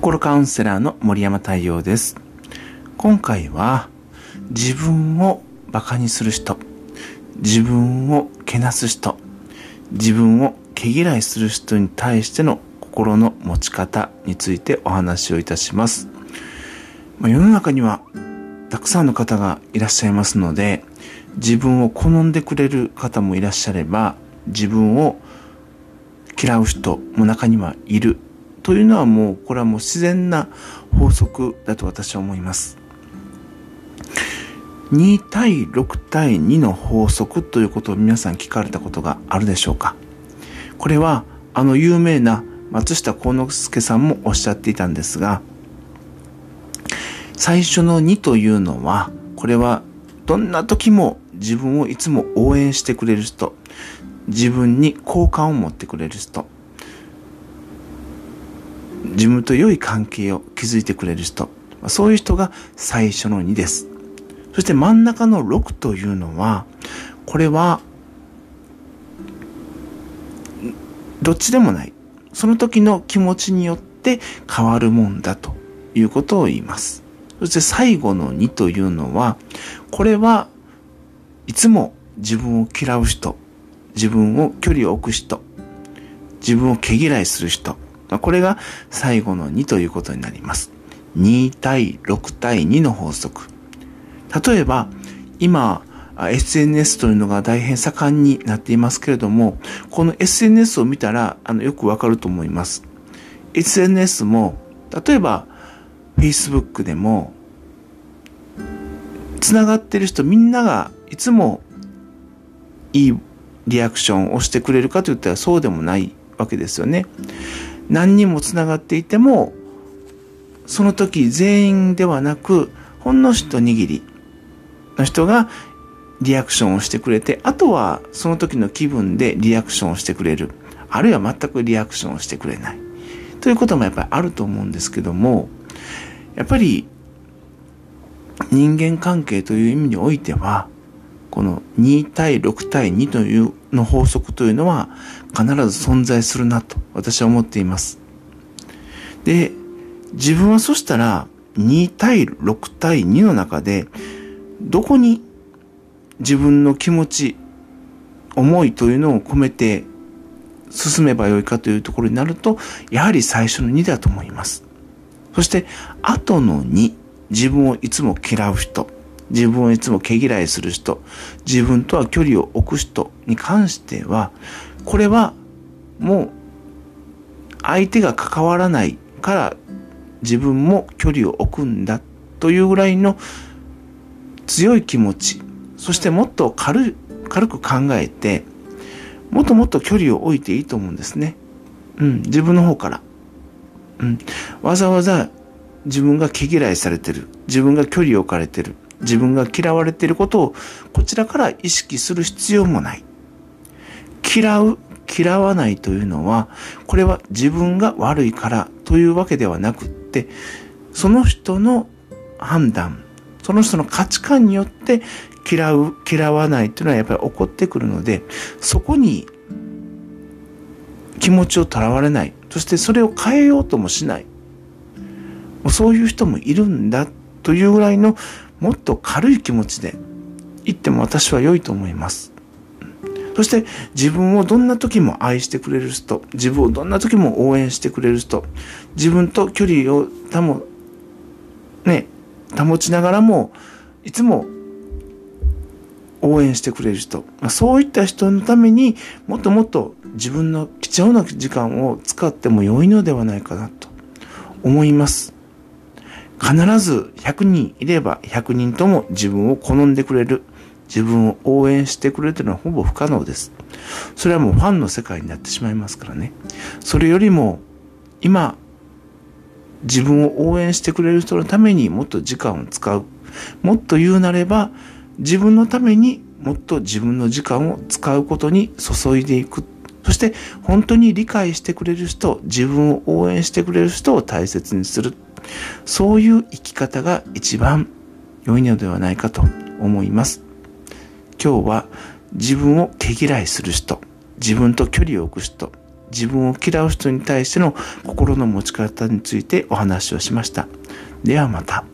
心カウンセラーの森山太陽です。今回は自分を馬鹿にする人、自分をけなす人、自分を毛嫌いする人に対しての心の持ち方についてお話をいたします。まあ世の中にはたくさんの方がいらっしゃいますので、自分を好んでくれる方もいらっしゃれば、自分を嫌う人も中にはいるというのはもうこれはもう自然な法則だと私は思います。2対6対2の法則ということを皆さん聞かれたことがあるでしょうか？これはあの有名な松下幸之助さんもおっしゃっていたんですが最初の2というのはこれはどんな時も自分をいつも応援してくれる人自分に好感を持ってくれる人自分と良い関係を築いてくれる人。そういう人が最初の2です。そして真ん中の6というのはこれはどっちでもない。その時の気持ちによって変わるもんだということを言います。そして最後の2というのはこれはいつも自分を嫌う人自分を距離を置く人自分を毛嫌いする人これが最後の2ということになります。2対6対2の法則。例えば今 SNS というのが大変盛んになっていますけれどもこの SNS を見たらあのよくわかると思います。SNS も例えば Facebook でもつながってる人みんながいつもいいリアクションをしてくれるかといったらそうでもないわけですよね。何人もつながっていてもその時全員ではなくほんの一握りの人がリアクションをしてくれてあとはその時の気分でリアクションをしてくれる。あるいは全くリアクションをしてくれない。ということもやっぱりあると思うんですけどもやっぱり人間関係という意味においてはこの2対6対2というの法則というのは必ず存在するなと私は思っています。で、自分はそしたら2対6対2の中でどこに自分の気持ち、思いというのを込めて進めばよいかというところになると、やはり最初の2だと思います。そして、後の2、自分をいつも嫌う人、自分をいつも毛嫌いする人、自分とは距離を置く人に関しては、これはもう相手が関わらないから自分も距離を置くんだというぐらいの強い気持ち、そしてもっと軽軽く考えて、もっともっと距離を置いていいと思うんですね。うん、自分の方から。うん、わざわざ自分が毛嫌いされてる、自分が距離を置かれてる、自分が嫌われていることをこちらから意識する必要もない。嫌う、嫌わないというのは、これは自分が悪いからというわけではなくって、その人の判断、その人の価値観によって嫌う、嫌わないというのはやっぱり起こってくるので、そこに気持ちをとらわれない。そしてそれを変えようともしない。そういう人もいるんだというぐらいのもっと軽い気持ちで言っても私は良いと思います。そして自分をどんな時も愛してくれる人、自分をどんな時も応援してくれる人、自分と距離を保、ね、保ちながらも、いつも応援してくれる人、そういった人のためにもっともっと自分の貴重な時間を使っても良いのではないかなと思います。必ず100人いれば100人とも自分を好んでくれる、自分を応援してくれるというのはほぼ不可能です。それはもうファンの世界になってしまいますからね。それよりも今自分を応援してくれる人のためにもっと時間を使う。もっと言うなれば自分のためにもっと自分の時間を使うことに注いでいく。そして本当に理解してくれる人、自分を応援してくれる人を大切にする。そういう生き方が一番良いのではないかと思います。今日は自分を毛嫌いする人、自分と距離を置く人、自分を嫌う人に対しての心の持ち方についてお話をしました。ではまた。